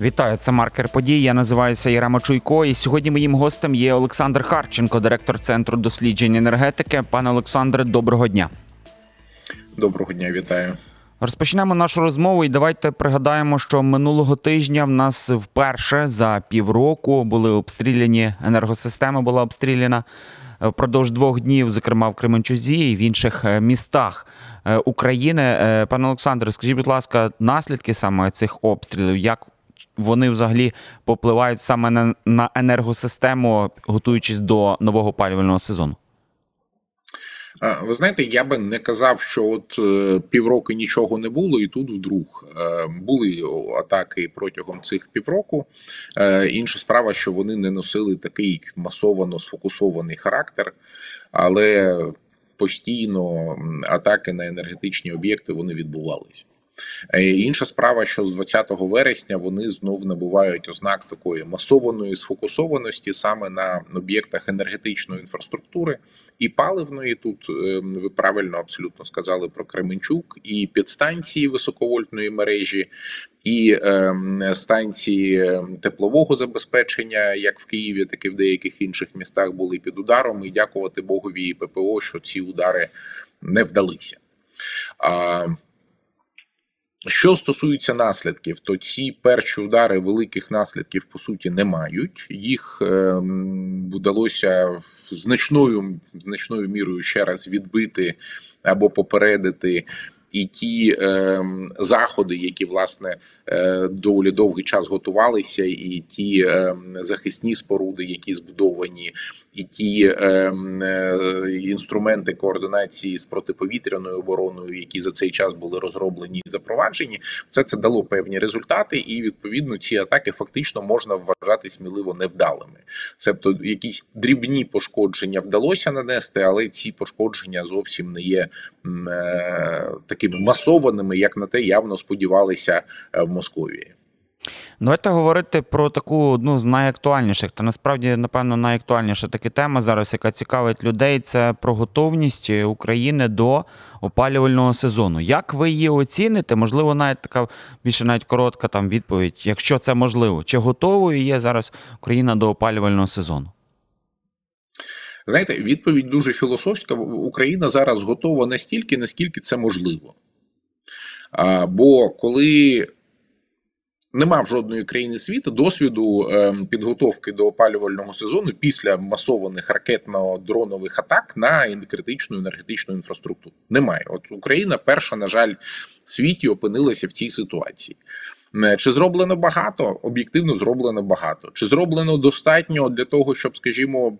Вітаю, це маркер подій. Я називаюся Ярема Чуйко. І сьогодні моїм гостем є Олександр Харченко, директор центру досліджень енергетики. Пане Олександре, доброго дня. Доброго дня, вітаю. Розпочнемо нашу розмову і давайте пригадаємо, що минулого тижня в нас вперше за півроку були обстріляні енергосистема була обстріляна впродовж двох днів, зокрема в Кременчузі і в інших е, містах е, України. Е, Пане Олександре, скажіть, будь ласка, наслідки саме цих обстрілів, як вони взагалі попливають саме на, на енергосистему, готуючись до нового опалювального сезону? Ви знаєте, я би не казав, що от е, півроку нічого не було, і тут вдруг е, були атаки протягом цих півроку. Е, Інша справа, що вони не носили такий масовано сфокусований характер, але постійно атаки на енергетичні об'єкти вони відбувалися. Е, Інша справа, що з 20 вересня вони знов набувають ознак такої масованої сфокусованості саме на об'єктах енергетичної інфраструктури і паливної. Тут е, ви правильно абсолютно сказали про Кременчук, і підстанції високовольтної мережі, і е, станції теплового забезпечення, як в Києві, так і в деяких інших містах, були під ударом. І дякувати Богові і ППО, що ці удари не вдалися. А, що стосується наслідків, то ці перші удари великих наслідків по суті не мають. Їх е, вдалося значною значною мірою ще раз відбити або попередити. І ті е, заходи, які власне доволі довгий час готувалися, і ті е, захисні споруди, які збудовані, і ті е, е, інструменти координації з протиповітряною обороною, які за цей час були розроблені і запроваджені, все це дало певні результати, і відповідно ці атаки фактично можна вважати сміливо невдалими. Себто якісь дрібні пошкодження вдалося нанести, але ці пошкодження зовсім не є е, такими масованими, як на те явно сподівалися е, в Московії. Давайте говорити про таку одну з найактуальніших, та насправді, напевно, найактуальніша така тема зараз, яка цікавить людей, це про готовність України до опалювального сезону. Як ви її оціните? Можливо, навіть така більше навіть коротка там відповідь, якщо це можливо, чи готовою є зараз Україна до опалювального сезону? Знаєте, відповідь дуже філософська. Україна зараз готова настільки, наскільки це можливо. Бо коли нема в жодної країни світу досвіду е, підготовки до опалювального сезону після масованих ракетно-дронових атак на критичну енергетичну інфраструктуру. Немає. От Україна перша, на жаль, в світі опинилася в цій ситуації. Чи зроблено багато? Об'єктивно зроблено багато. Чи зроблено достатньо для того, щоб, скажімо,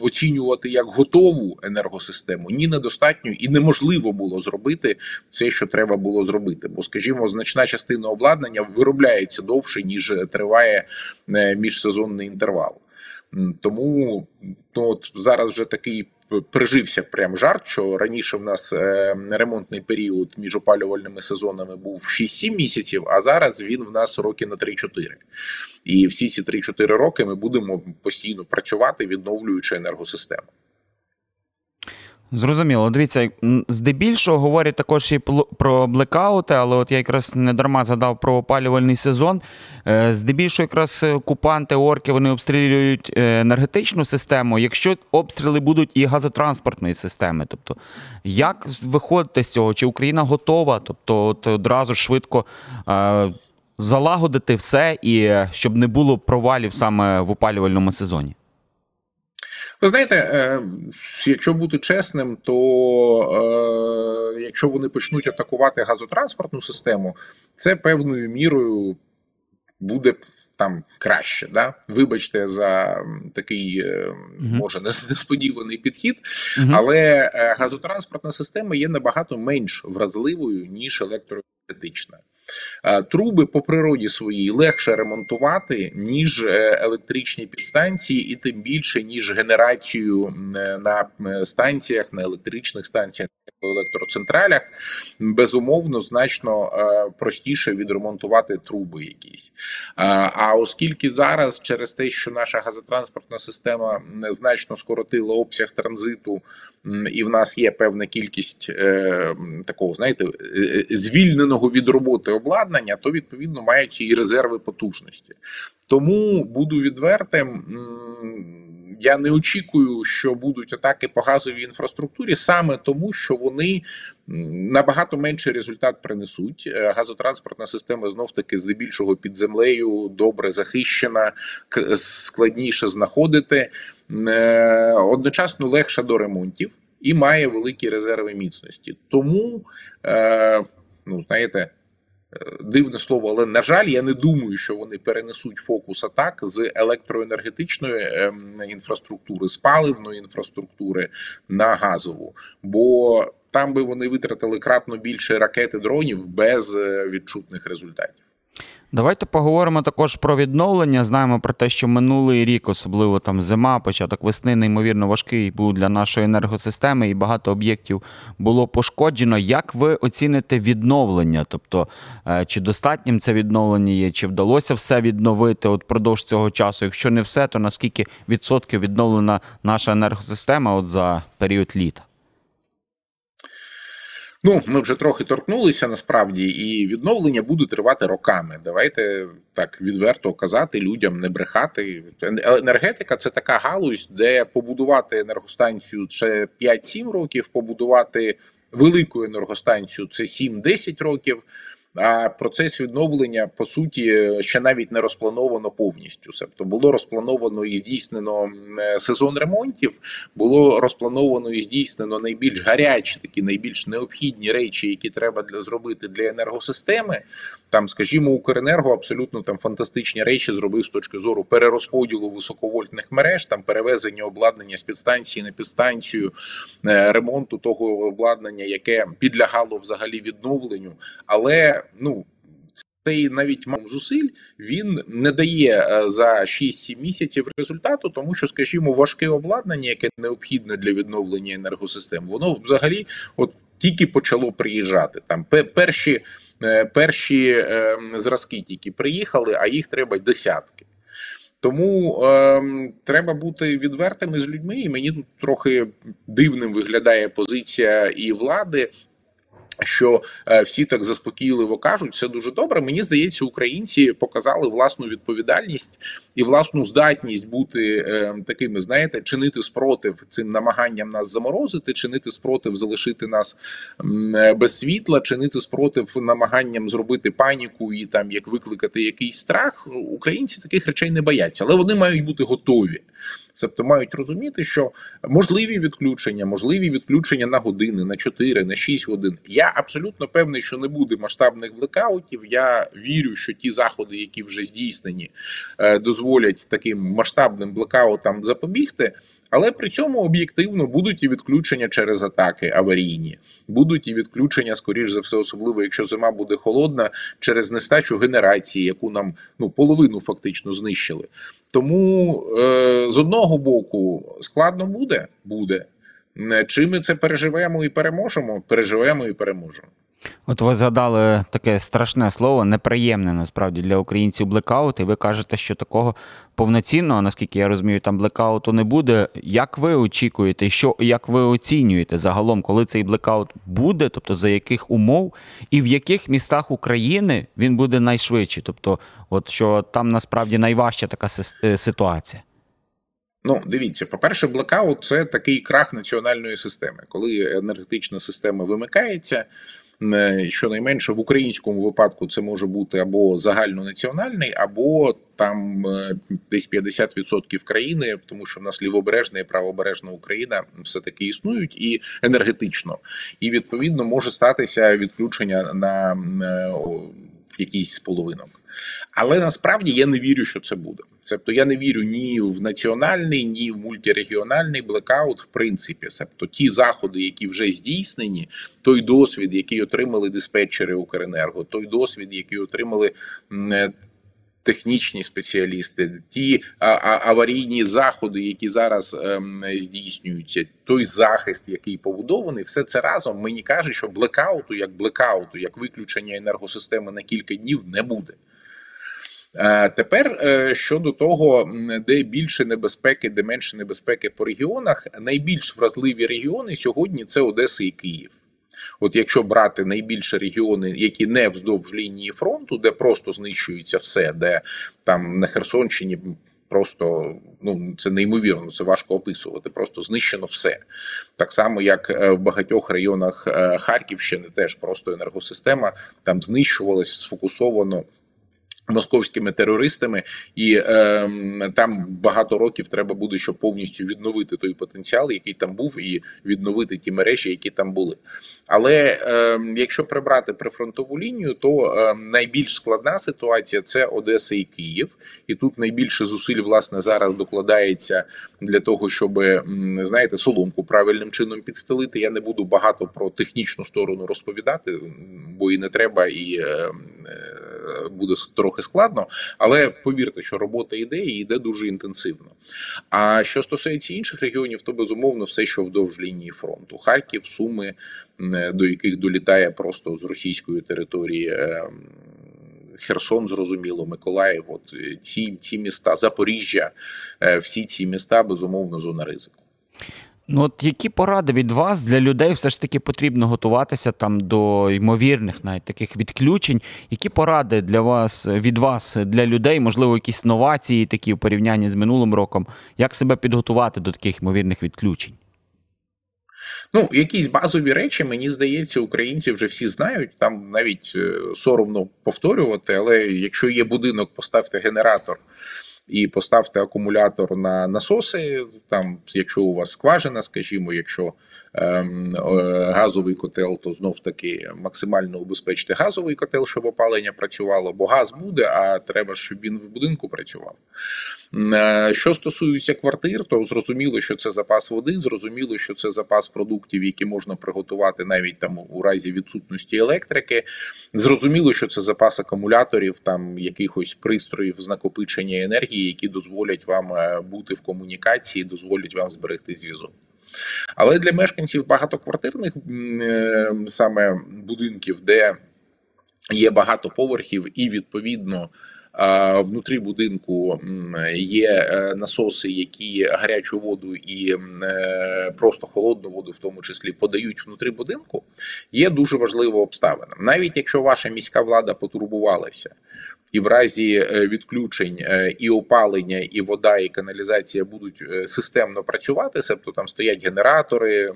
оцінювати як готову енергосистему? Ні, недостатньо і неможливо було зробити все, що треба було зробити. Бо, скажімо, значна частина обладнання виробляється довше, ніж триває е, міжсезонний інтервал. Тому ну, от зараз вже такий прижився прям жарт, що раніше в нас е, ремонтний період між опалювальними сезонами був 6-7 місяців, а зараз він в нас роки на 3-4. І всі ці 3-4 роки ми будемо постійно працювати, відновлюючи енергосистему. Зрозуміло, дивіться, здебільшого говорять також і про блекаути, але от я якраз не дарма згадав про опалювальний сезон. Е, Здебільшого якраз е, окупанти, орки, вони обстрілюють е, енергетичну систему, якщо обстріли будуть і газотранспортної системи. Тобто, як виходити з цього? Чи Україна готова? Тобто, от одразу швидко залагодити все, і щоб не було провалів саме в опалювальному сезоні? Ви знаєте, е, якщо бути чесним, то е, якщо вони почнуть атакувати газотранспортну систему, це певною мірою буде там краще. Да? Вибачте за такий е, може несподіваний підхід, але газотранспортна система є набагато менш вразливою ніж електроенергетична. Е, Труби по природі своїй легше ремонтувати, ніж е, електричні підстанції, і тим більше, ніж генерацію е, на станціях, на електричних станціях, електроцентралях, безумовно, значно е, простіше відремонтувати труби якісь. Е, а оскільки зараз, через те, що наша газотранспортна система значно скоротила обсяг транзиту, і в нас є певна кількість е, такого, знаєте, звільненого від роботи обладнання, то відповідно мають і резерви потужності. Тому буду відвертим. Я не очікую, що будуть атаки по газовій інфраструктурі, саме тому, що вони набагато менший результат принесуть. Е, газотранспортна система знов таки здебільшого під землею добре захищена, складніше знаходити е, одночасно легша до ремонтів і має великі резерви міцності. Тому, е, ну знаєте. Дивне слово, але на жаль, я не думаю, що вони перенесуть фокус атак з електроенергетичної ем, інфраструктури, з паливної інфраструктури на газову, бо там би вони витратили кратно більше ракети дронів без е, відчутних результатів. Давайте поговоримо також про відновлення. Знаємо про те, що минулий рік, особливо там зима, початок весни, неймовірно важкий був для нашої енергосистеми, і багато об'єктів було пошкоджено. Як ви оціните відновлення? Тобто, е, чи достатнім це відновлення є, чи вдалося все відновити от продовж цього часу? Якщо не все, то наскільки відсотків відновлена наша енергосистема от за період літа? Ну, ми вже трохи торкнулися насправді, і відновлення буде тривати роками. Давайте так відверто казати людям, не брехати. Енергетика це така галузь, де побудувати енергостанцію це 5-7 років, побудувати велику енергостанцію це 7-10 років. А процес відновлення по суті ще навіть не розплановано повністю. Тобто було розплановано і здійснено е, сезон ремонтів, було розплановано і здійснено найбільш гарячі, такі найбільш необхідні речі, які треба для зробити для енергосистеми. Там, скажімо, Укренерго абсолютно там фантастичні речі зробив з точки зору перерозподілу високовольтних мереж, там перевезення обладнання з підстанції на підстанцію, е, ремонту того обладнання, яке підлягало взагалі відновленню, але ну цей навіть мам зусиль він не дає е, за 6-7 місяців результату, тому що, скажімо, важке обладнання, яке необхідне для відновлення енергосистем, воно взагалі от тільки почало приїжджати. Там перші е, перші е, зразки тільки приїхали, а їх треба десятки. Тому е, треба бути відвертими з людьми, і мені тут трохи дивним виглядає позиція і влади, що е, всі так заспокійливо кажуть, все дуже добре. Мені здається, українці показали власну відповідальність і власну здатність бути е, такими, знаєте, чинити спротив цим намаганням нас заморозити, чинити спротив, залишити нас е, без світла, чинити спротив намаганням зробити паніку і там як викликати якийсь страх. Українці таких речей не бояться, але вони мають бути готові. Тобто мають розуміти, що можливі відключення, можливі відключення на години, на 4, на 6 годин. Я абсолютно певний, що не буде масштабних блекаутів. Я вірю, що ті заходи, які вже здійснені, е, дозволять таким масштабним блекаутам запобігти. Але при цьому об'єктивно будуть і відключення через атаки аварійні, будуть і відключення, скоріш за все, особливо якщо зима буде холодна, через нестачу генерації, яку нам ну половину фактично знищили. Тому е, з одного боку складно буде, буде. Чи ми це переживемо і переможемо? Переживемо і переможемо. От ви згадали таке страшне слово, неприємне насправді для українців блекаут, і ви кажете, що такого повноцінного, наскільки я розумію, там блекауту не буде. Як ви очікуєте, що як ви оцінюєте загалом, коли цей блекаут буде, тобто за яких умов, і в яких містах України він буде найшвидший? Тобто, от що там насправді найважча така е, ситуація? Ну, дивіться, по-перше, блекаут це такий крах національної системи, коли енергетична система вимикається. Е, щонайменше в українському випадку це може бути або загальнонаціональний, або там е, десь 50% країни, тому що в нас лівобережна і правобережна Україна все таки існують і енергетично, і відповідно може статися відключення на е, якийсь половинок. Але насправді я не вірю, що це буде. Тобто я не вірю ні в національний, ні в мультирегіональний блекаут, в принципі. Тобто ті заходи, які вже здійснені, той досвід, який отримали диспетчери Укренерго, той досвід, який отримали технічні спеціалісти, ті аварійні заходи, які зараз ем, здійснюються, той захист, який побудований, все це разом мені каже, що блекауту, як блекауту, як виключення енергосистеми на кілька днів не буде. Е, тепер е, щодо того, де більше небезпеки, де менше небезпеки по регіонах, найбільш вразливі регіони сьогодні це Одеса і Київ. От якщо брати найбільше регіони, які не вздовж лінії фронту, де просто знищується все, де там на Херсонщині просто ну це неймовірно, це важко описувати. Просто знищено все. Так само, як е, в багатьох районах Харківщини, теж просто енергосистема там знищувалась сфокусовано. Московськими терористами, і е, там багато років треба буде, щоб повністю відновити той потенціал, який там був, і відновити ті мережі, які там були. Але е, якщо прибрати прифронтову лінію, то е, найбільш складна ситуація це Одеса і Київ, і тут найбільше зусиль власне зараз докладається для того, щоб знаєте, соломку правильним чином підстелити. Я не буду багато про технічну сторону розповідати, бо і не треба і. Е, буде трохи складно, але повірте, що робота йде і йде дуже інтенсивно. А що стосується інших регіонів, то безумовно все, що вдовж лінії фронту: Харків, Суми, до яких долітає просто з російської території. Е, Херсон, зрозуміло, Миколаїв, от ці ці міста, Запоріжжя, е, всі ці міста безумовно зона ризику. Ну, от які поради від вас для людей все ж таки потрібно готуватися там до ймовірних навіть таких відключень? Які поради для вас від вас для людей, можливо, якісь новації такі в порівнянні з минулим роком? Як себе підготувати до таких ймовірних відключень? Ну, якісь базові речі, мені здається, українці вже всі знають. Там навіть е, соромно повторювати, але якщо є будинок, поставте генератор і поставте акумулятор на насоси. Там, якщо у вас скважина, скажімо, якщо газовий котел, то знов таки максимально убезпечте газовий котел, щоб опалення працювало, бо газ буде, а треба, щоб він в будинку працював. Е, що стосується квартир, то зрозуміло, що це запас води, зрозуміло, що це запас продуктів, які можна приготувати навіть там у разі відсутності електрики. Зрозуміло, що це запас акумуляторів, там якихось пристроїв з накопичення енергії, які дозволять вам е, бути в комунікації, дозволять вам зберегти зв'язок. Але для мешканців багатоквартирних е, саме будинків, де є багато поверхів, і відповідно внутрі будинку є е, насоси, які гарячу воду і е, просто холодну воду, в тому числі, подають внутрі будинку, є дуже важлива обставина. Навіть якщо ваша міська влада потурбувалася і в разі е, відключень е, і опалення, і вода, і каналізація будуть е, системно працювати, себто там стоять генератори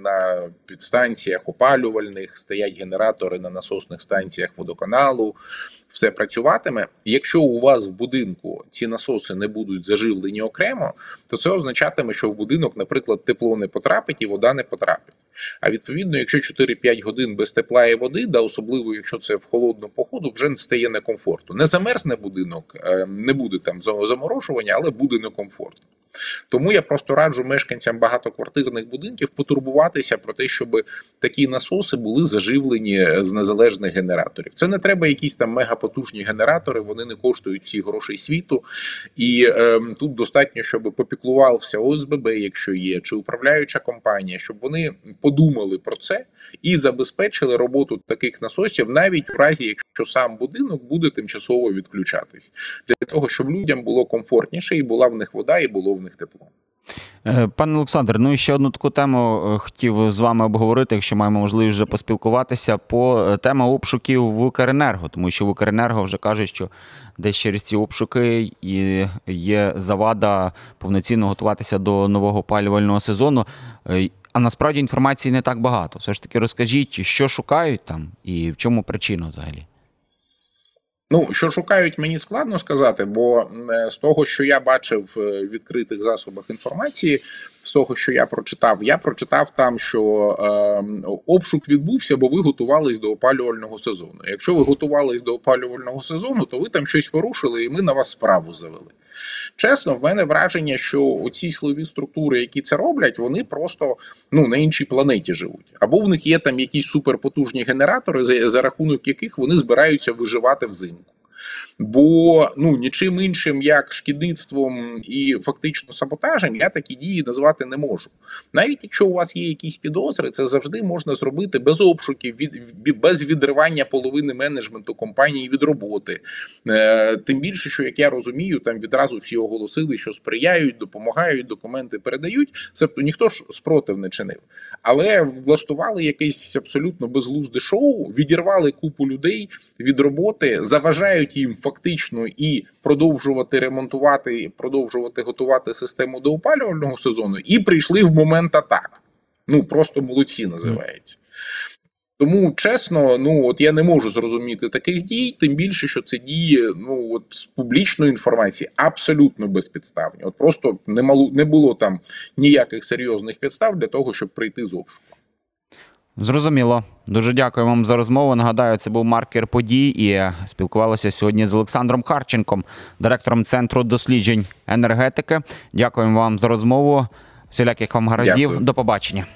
на підстанціях опалювальних, стоять генератори на насосних станціях водоканалу, все працюватиме. Якщо у вас в будинку ці насоси не будуть заживлені окремо, то це означатиме, що в будинок, наприклад, тепло не потрапить і вода не потрапить. А відповідно, якщо 4-5 годин без тепла і води, да особливо якщо це в холодну походу, вже не стає некомфортно. Не замерзне будинок, е, не буде там заморожування, але буде некомфортно. Тому я просто раджу мешканцям багатоквартирних будинків потурбуватися про те, щоб такі насоси були заживлені з незалежних генераторів. Це не треба якісь там мегапотужні генератори, вони не коштують всі грошей світу. І е, тут достатньо, щоб попіклувався ОСББ, якщо є, чи управляюча компанія, щоб вони подумали про це і забезпечили роботу таких насосів, навіть в разі, якщо сам будинок буде тимчасово відключатись, для того, щоб людям було комфортніше, і була в них вода, і було в них. Е, пане Олександр, ну і ще одну таку тему е, хотів з вами обговорити, якщо маємо можливість вже поспілкуватися по е, тема обшуків в Укренерго, тому що в Укренерго вже кажуть, що десь через ці обшуки і є завада повноцінно готуватися до нового опалювального сезону. А насправді інформації не так багато. Все ж таки розкажіть, що шукають там і в чому причина взагалі. Ну, що шукають, мені складно сказати, бо е, з того, що я бачив в відкритих засобах інформації, з того, що я прочитав, я прочитав там, що е, обшук відбувся, бо ви готувались до опалювального сезону. Якщо ви готувались до опалювального сезону, то ви там щось порушили, і ми на вас справу завели. Чесно, в мене враження, що оці силові структури, які це роблять, вони просто ну на іншій планеті живуть. Або в них є там якісь суперпотужні генератори, за, за рахунок яких вони збираються виживати взимку. Бо ну нічим іншим, як шкідництвом і фактично саботажем, я такі дії назвати не можу. Навіть якщо у вас є якісь підозри, це завжди можна зробити без обшуків, від без відривання половини менеджменту компанії від роботи. Е, тим більше, що як я розумію, там відразу всі оголосили, що сприяють, допомагають, документи передають. Тобто ніхто ж спротив не чинив. Але влаштували якесь абсолютно безглузде шоу, відірвали купу людей від роботи, заважають їм фактично і продовжувати ремонтувати, і продовжувати готувати систему до опалювального сезону, і прийшли в момент атак. Ну просто молодці називається. Тому чесно, ну от я не можу зрозуміти таких дій, тим більше, що це дії ну от з публічної інформації абсолютно безпідставні. От просто не мало не було там ніяких серйозних підстав для того, щоб прийти з обшуку. Зрозуміло. Дуже дякую вам за розмову. Нагадаю, це був маркер подій і спілкувалися сьогодні з Олександром Харченком, директором центру досліджень енергетики. Дякуємо вам за розмову. Всіляких вам гараздів. До побачення.